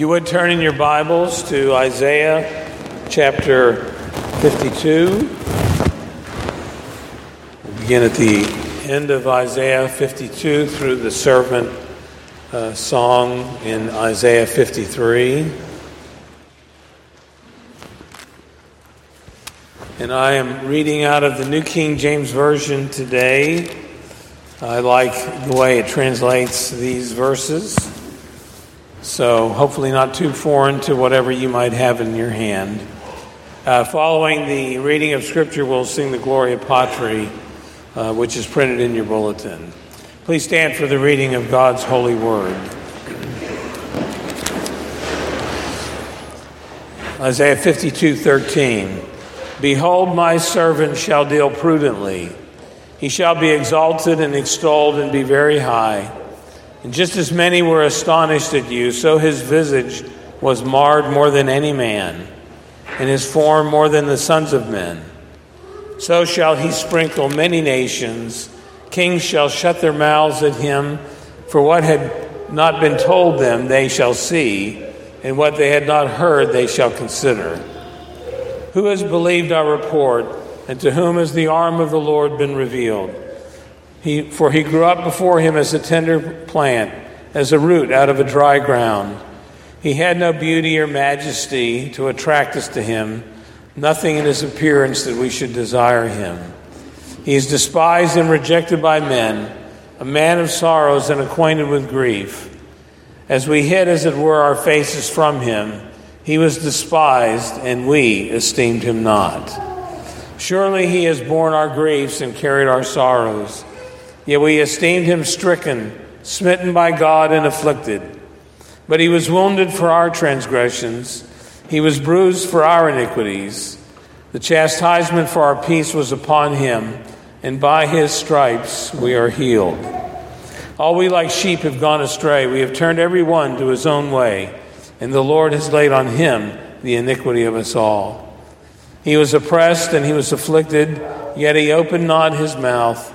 you would turn in your Bibles to Isaiah chapter 52. We'll begin at the end of Isaiah 52 through the servant uh, song in Isaiah 53. And I am reading out of the New King James Version today. I like the way it translates these verses. So, hopefully, not too foreign to whatever you might have in your hand. Uh, following the reading of Scripture, we'll sing the Gloria Patri, uh, which is printed in your bulletin. Please stand for the reading of God's holy word. Isaiah 52 13. Behold, my servant shall deal prudently. He shall be exalted and extolled and be very high. And just as many were astonished at you, so his visage was marred more than any man, and his form more than the sons of men. So shall he sprinkle many nations. Kings shall shut their mouths at him, for what had not been told them they shall see, and what they had not heard they shall consider. Who has believed our report, and to whom has the arm of the Lord been revealed? He, for he grew up before him as a tender plant, as a root out of a dry ground. He had no beauty or majesty to attract us to him, nothing in his appearance that we should desire him. He is despised and rejected by men, a man of sorrows and acquainted with grief. As we hid, as it were, our faces from him, he was despised, and we esteemed him not. Surely he has borne our griefs and carried our sorrows. Yet we esteemed him stricken, smitten by God, and afflicted. But he was wounded for our transgressions, he was bruised for our iniquities. The chastisement for our peace was upon him, and by his stripes we are healed. All we like sheep have gone astray. We have turned every one to his own way, and the Lord has laid on him the iniquity of us all. He was oppressed and he was afflicted, yet he opened not his mouth.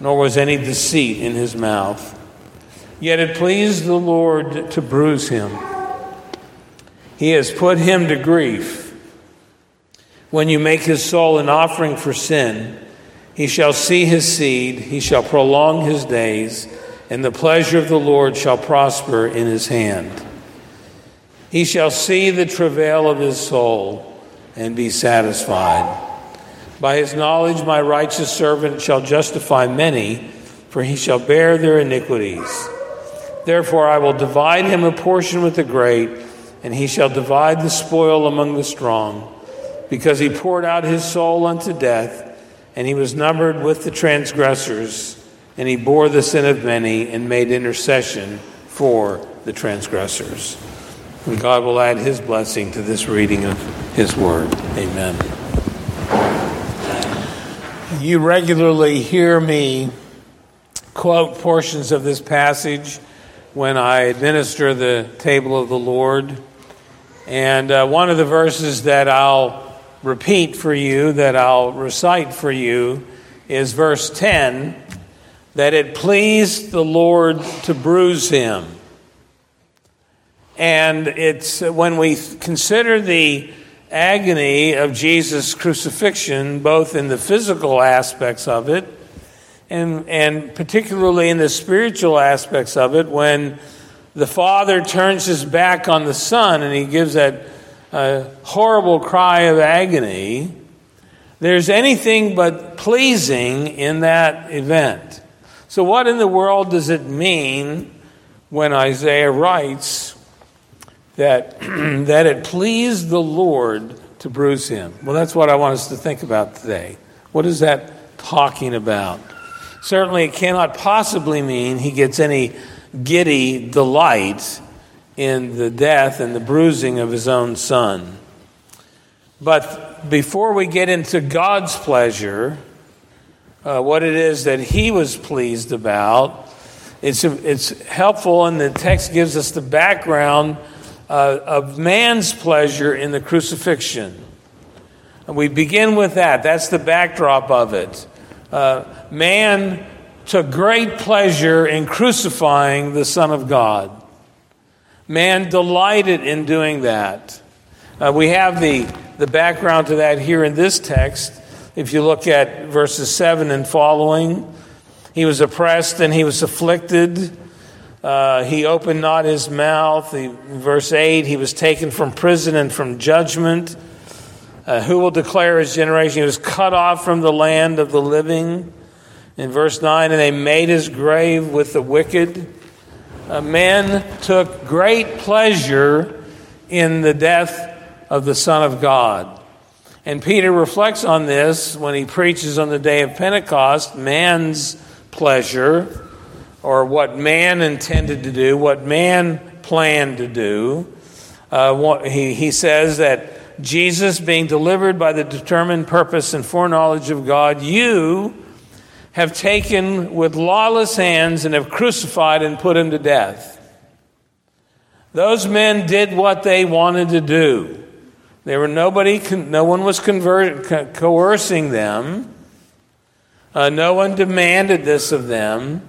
nor was any deceit in his mouth. Yet it pleased the Lord to bruise him. He has put him to grief. When you make his soul an offering for sin, he shall see his seed, he shall prolong his days, and the pleasure of the Lord shall prosper in his hand. He shall see the travail of his soul and be satisfied. By his knowledge, my righteous servant shall justify many, for he shall bear their iniquities. Therefore, I will divide him a portion with the great, and he shall divide the spoil among the strong, because he poured out his soul unto death, and he was numbered with the transgressors, and he bore the sin of many, and made intercession for the transgressors. And God will add his blessing to this reading of his word. Amen. You regularly hear me quote portions of this passage when I administer the table of the Lord. And uh, one of the verses that I'll repeat for you, that I'll recite for you, is verse 10 that it pleased the Lord to bruise him. And it's when we consider the agony of Jesus' crucifixion, both in the physical aspects of it and, and particularly in the spiritual aspects of it, when the Father turns his back on the Son and he gives that uh, horrible cry of agony, there's anything but pleasing in that event. So, what in the world does it mean when Isaiah writes, that, that it pleased the Lord to bruise him. Well, that's what I want us to think about today. What is that talking about? Certainly, it cannot possibly mean he gets any giddy delight in the death and the bruising of his own son. But before we get into God's pleasure, uh, what it is that he was pleased about, it's, it's helpful, and the text gives us the background uh, of man's pleasure in the crucifixion. And we begin with that. That's the backdrop of it. Uh, man took great pleasure in crucifying the Son of God. Man delighted in doing that. Uh, we have the, the background to that here in this text. If you look at verses 7 and following, he was oppressed and he was afflicted. Uh, he opened not his mouth. He, verse 8, he was taken from prison and from judgment. Uh, who will declare his generation? He was cut off from the land of the living. In verse 9, and they made his grave with the wicked. Uh, men took great pleasure in the death of the Son of God. And Peter reflects on this when he preaches on the day of Pentecost man's pleasure, or what man intended to do, what man planned to do. Uh, he, he says that Jesus, being delivered by the determined purpose and foreknowledge of God, you have taken with lawless hands and have crucified and put him to death. Those men did what they wanted to do. There were nobody, no one was convert, coercing them. Uh, no one demanded this of them.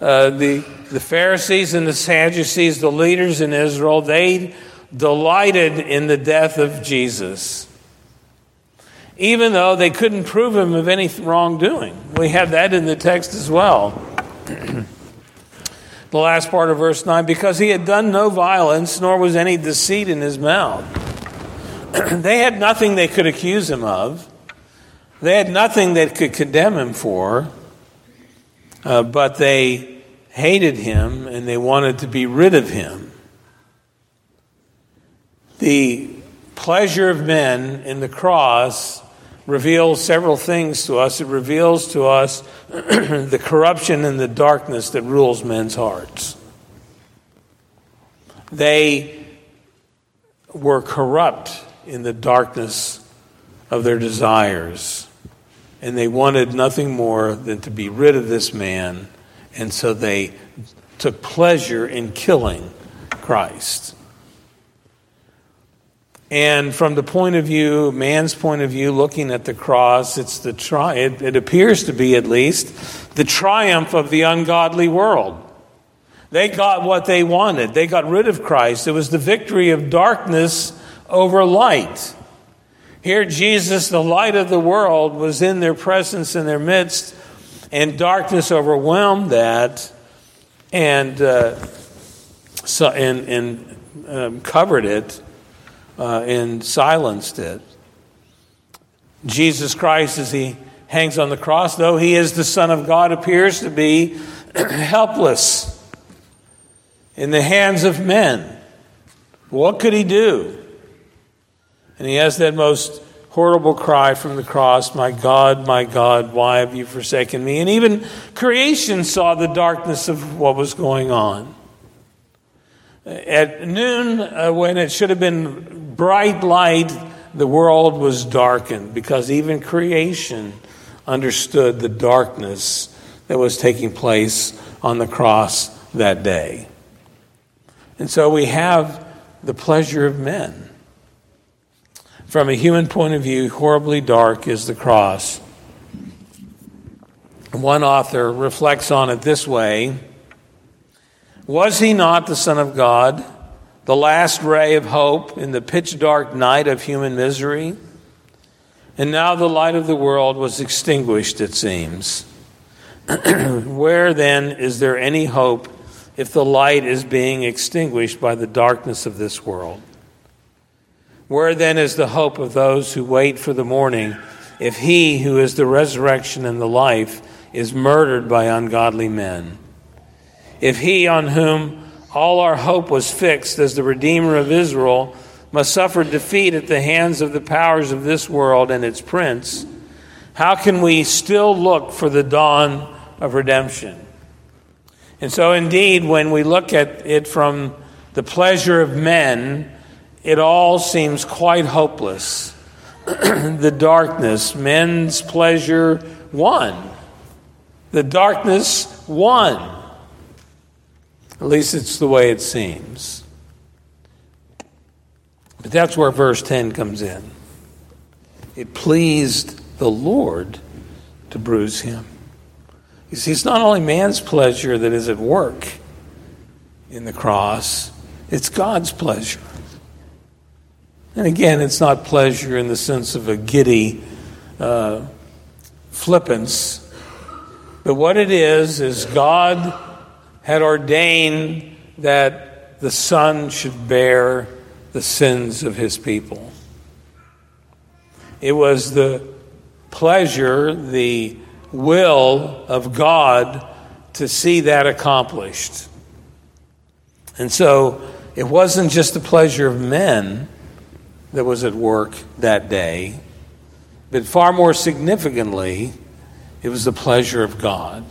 Uh, the, the Pharisees and the Sadducees, the leaders in Israel, they delighted in the death of Jesus even though they couldn't prove him of any wrongdoing. We have that in the text as well. the last part of verse 9 because he had done no violence, nor was any deceit in his mouth. they had nothing they could accuse him of, they had nothing they could condemn him for, uh, but they hated him and they wanted to be rid of him. The pleasure of men in the cross reveals several things to us. It reveals to us the corruption and the darkness that rules men's hearts. They were corrupt in the darkness of their desires, and they wanted nothing more than to be rid of this man, and so they took pleasure in killing Christ. And from the point of view, man's point of view, looking at the cross, it's the tri- it, it appears to be at least the triumph of the ungodly world. They got what they wanted. They got rid of Christ. It was the victory of darkness over light. Here, Jesus, the light of the world, was in their presence in their midst, and darkness overwhelmed that and, uh, so, and, and um, covered it uh, and silenced it. Jesus Christ, as he hangs on the cross, though he is the Son of God, appears to be helpless in the hands of men. What could he do? And he has that most horrible cry from the cross My God, my God, why have you forsaken me? And even creation saw the darkness of what was going on. At noon, uh, when it should have been bright light, the world was darkened because even creation understood the darkness that was taking place on the cross that day. And so we have the pleasure of men. From a human point of view, horribly dark is the cross. One author reflects on it this way was he not the Son of God, the last ray of hope in the pitch dark night of human misery? And now the light of the world was extinguished, it seems. Where then is there any hope if the light is being extinguished by the darkness of this world? Where then is the hope of those who wait for the morning if he who is the resurrection and the life is murdered by ungodly men? if he on whom all our hope was fixed as the Redeemer of Israel must suffer defeat at the hands of the powers of this world and its prince, how can we still look for the dawn of redemption? And so, indeed, when we look at it from the pleasure of men, it all seems quite hopeless. the darkness, men's pleasure won. The darkness won. At least it's the way it seems. But that's where verse 10 comes in. It pleased the Lord to bruise him. You see, it's not only man's pleasure that is at work in the cross, it's God's pleasure. And again, it's not pleasure in the sense of a giddy uh, flippance, but what it is, is God had ordained that the Son should bear the sins of his people. It was the pleasure, the will of God to see that accomplished. And so it wasn't just the pleasure of men that was at work that day, but far more significantly, it was the pleasure of God.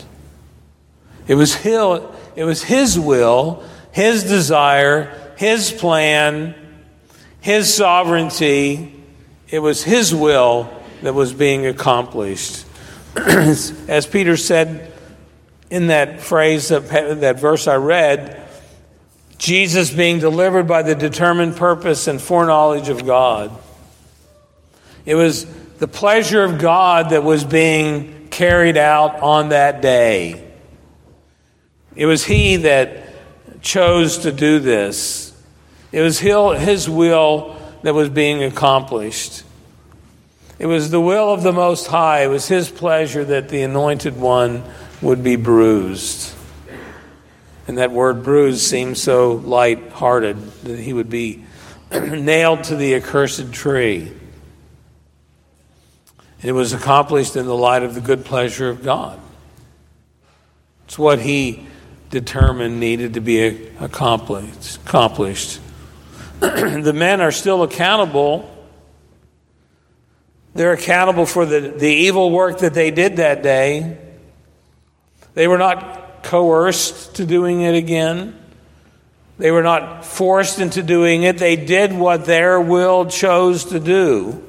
It was his, it was his will, his desire, his plan, his sovereignty. It was his will that was being accomplished. As Peter said in that phrase, that, that verse I read, Jesus being delivered by the determined purpose and foreknowledge of God. It was the pleasure of God that was being carried out on that day. It was He that chose to do this. It was His will that was being accomplished. It was the will of the Most High. It was His pleasure that the Anointed One would be bruised. And that word bruised seems so light hearted that He would be nailed to the accursed tree. It was accomplished in the light of the good pleasure of God. It's what He determined needed to be accomplished. accomplished. the men are still accountable they're accountable for the, the evil work that they did that day. They were not coerced to doing it again. They were not forced into doing it. They did what their will chose to do.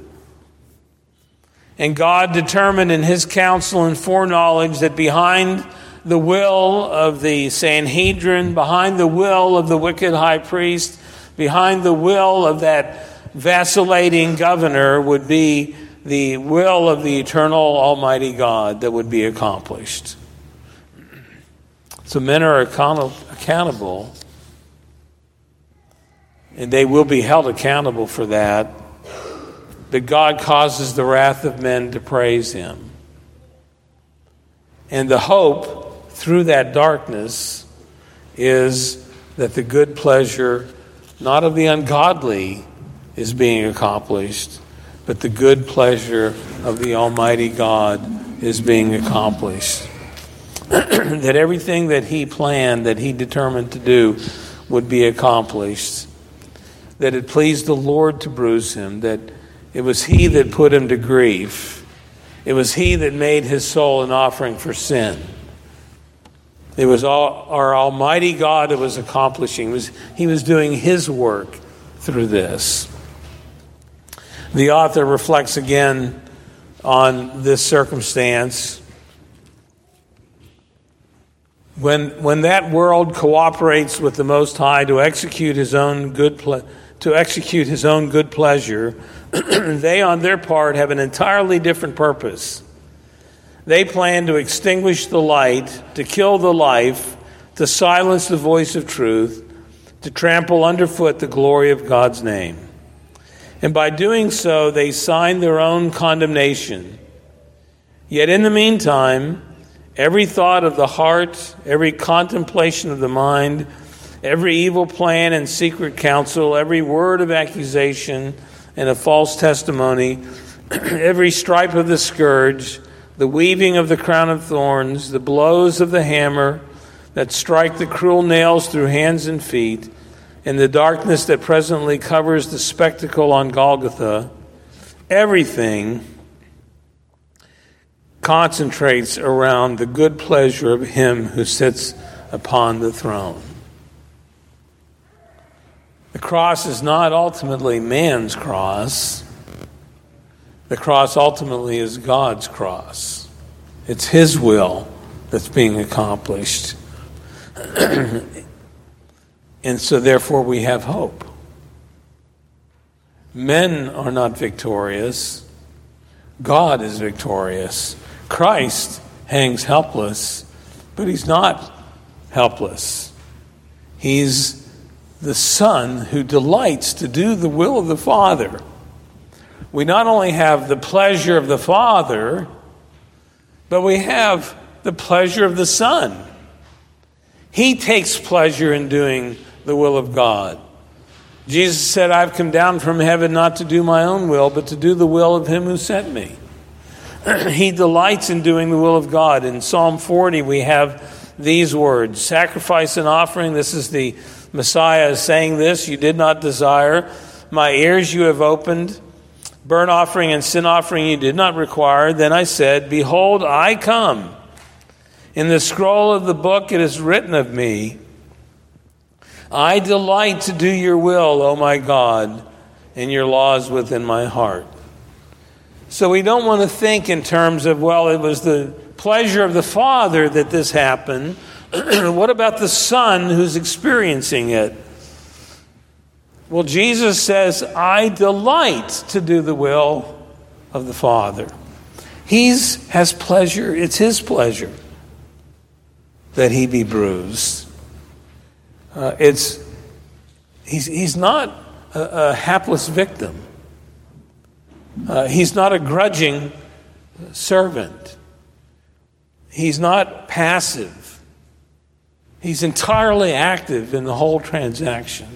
And God determined in His counsel and foreknowledge that behind the will of the Sanhedrin, behind the will of the wicked high priest, behind the will of that vacillating governor would be the will of the eternal Almighty God that would be accomplished. So men are accountable, and they will be held accountable for that. But God causes the wrath of men to praise Him. And the hope through that darkness is that the good pleasure, not of the ungodly, is being accomplished, but the good pleasure of the Almighty God is being accomplished. that everything that He planned, that He determined to do, would be accomplished. That it pleased the Lord to bruise him, that it was He that put him to grief. It was He that made his soul an offering for sin. It was all, our Almighty God that was accomplishing. Was, he was doing His work through this. The author reflects again on this circumstance. When, when that world cooperates with the Most High to execute his own good ple- to execute his own good pleasure, they on their part have an entirely different purpose. They plan to extinguish the light, to kill the life, to silence the voice of truth, to trample underfoot the glory of God's name. And by doing so, they sign their own condemnation. Yet in the meantime, every thought of the heart, every contemplation of the mind, every evil plan and secret counsel, every word of accusation and of false testimony, every stripe of the scourge, the weaving of the crown of thorns, the blows of the hammer that strike the cruel nails through hands and feet, and the darkness that presently covers the spectacle on Golgotha, everything concentrates around the good pleasure of Him who sits upon the throne. The cross is not ultimately man's cross. The cross ultimately is God's cross. It's His will that's being accomplished. and so, therefore, we have hope. Men are not victorious, God is victorious. Christ hangs helpless, but He's not helpless. He's the Son who delights to do the will of the Father. We not only have the pleasure of the Father, but we have the pleasure of the Son. He takes pleasure in doing the will of God. Jesus said, I've come down from heaven not to do my own will, but to do the will of him who sent me. he delights in doing the will of God. In Psalm 40, we have these words Sacrifice and offering. This is the Messiah saying this. You did not desire. My ears you have opened. Burnt offering and sin offering you did not require. Then I said, Behold, I come. In the scroll of the book it is written of me, I delight to do your will, O my God, and your laws within my heart. So we don't want to think in terms of, well, it was the pleasure of the Father that this happened. what about the Son who's experiencing it? Well, Jesus says, I delight to do the will of the Father. He has pleasure, it's His pleasure that he be bruised. Uh, it's, he's, he's not a, a hapless victim. Uh, he's not a grudging servant. He's not passive. He's entirely active in the whole transaction.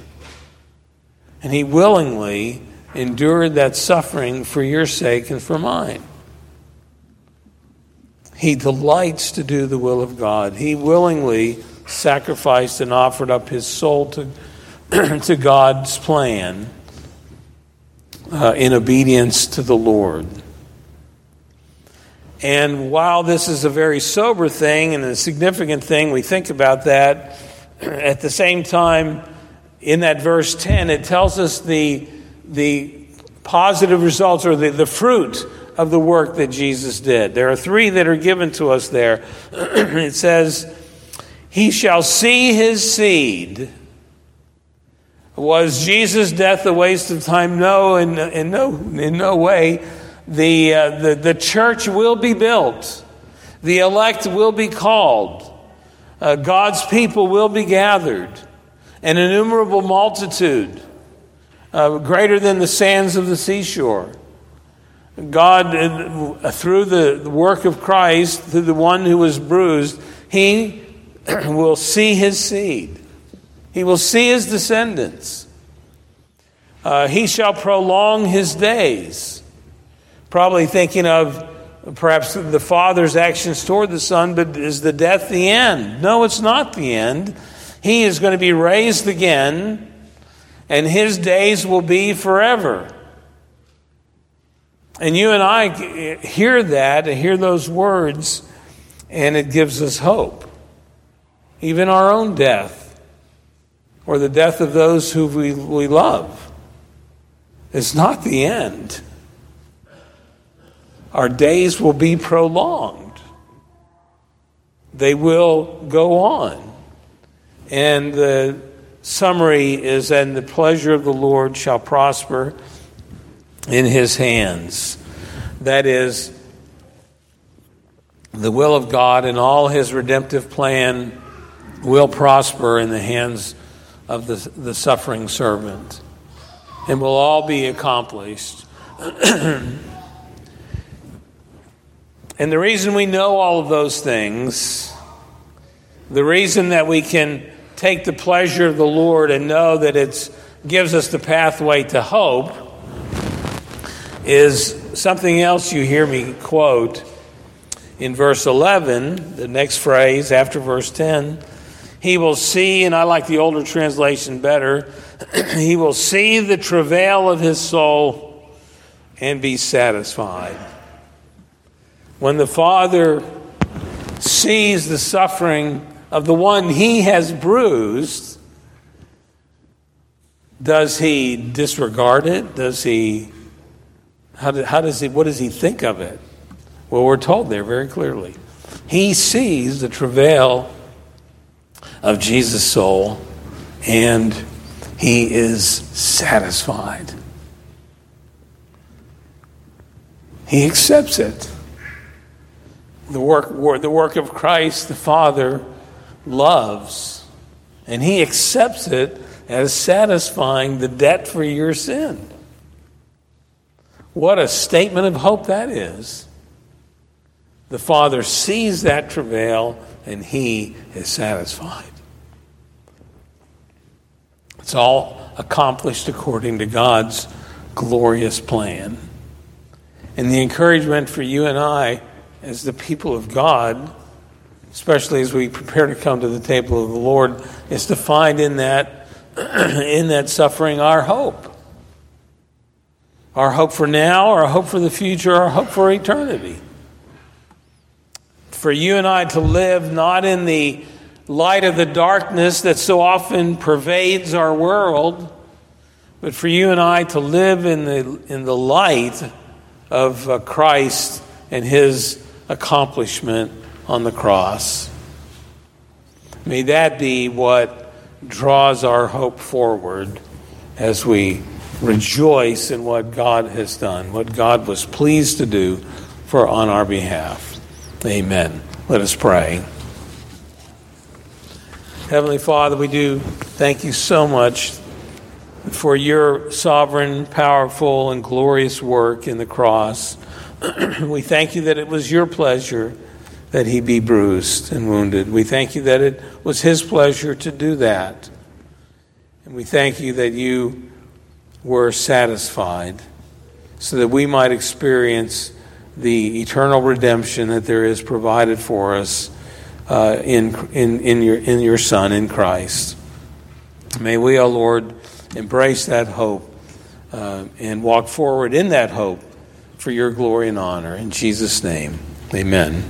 And he willingly endured that suffering for your sake and for mine. He delights to do the will of God. He willingly sacrificed and offered up his soul to, to God's plan uh, in obedience to the Lord. And while this is a very sober thing and a significant thing, we think about that. At the same time, in that verse 10, it tells us the, the positive results or the, the fruit of the work that Jesus did. There are three that are given to us there. it says, He shall see his seed. Was Jesus' death a waste of time? No, in, in, no, in no way. The, uh, the, the church will be built, the elect will be called, uh, God's people will be gathered, an innumerable multitude, uh, greater than the sands of the seashore. God, uh, through the work of Christ, through the one who was bruised, he will see his seed. He will see his descendants. Uh, he shall prolong his days. Probably thinking of perhaps the Father's actions toward the Son, but is the death the end? No, it's not the end. He is going to be raised again, and his days will be forever. And you and I hear that, hear those words, and it gives us hope. Even our own death, or the death of those who we, we love, is not the end. Our days will be prolonged, they will go on. And the summary is, and the pleasure of the Lord shall prosper in his hands. That is, the will of God and all his redemptive plan will prosper in the hands of the, the suffering servant and will all be accomplished. and the reason we know all of those things, the reason that we can take the pleasure of the Lord and know that it gives us the pathway to hope is something else you hear me quote in verse 11, the next phrase after verse 10. He will see, and I like the older translation better, he will see the travail of his soul and be satisfied. When the Father sees the suffering of the one he has bruised, Does he disregard it? Does he, how, do, how does he, what does he think of it? Well, we're told there very clearly. He sees the travail of Jesus' soul and he is satisfied. He accepts it. The work, the work of Christ, the Father, loves, and he accepts it as satisfying the debt for your sin. What a statement of hope that is. The Father sees that travail and he is satisfied. It's all accomplished according to God's glorious plan. And the encouragement for you and I, as the people of God, especially as we prepare to come to the table of the Lord, is to find in that, in that suffering our hope. Our hope for now, our hope for the future, our hope for eternity. For you and I to live not in the light of the darkness that so often pervades our world, but for you and I to live in the, in the light of uh, Christ and his accomplishment on the cross. May that be what draws our hope forward as we rejoice in what God has done, what God was pleased to do for on our behalf. Amen. Let us pray. Heavenly Father, we do thank you so much for your sovereign, powerful, and glorious work in the cross. we thank you that it was your pleasure that he be bruised and wounded. We thank you that it was his pleasure to do that. And we thank you that you were satisfied so that we might experience the eternal redemption that there is provided for us uh, in, in, in, your, in your Son, in Christ. May we, O oh Lord, embrace that hope uh, and walk forward in that hope for your glory and honor. In Jesus' name, amen.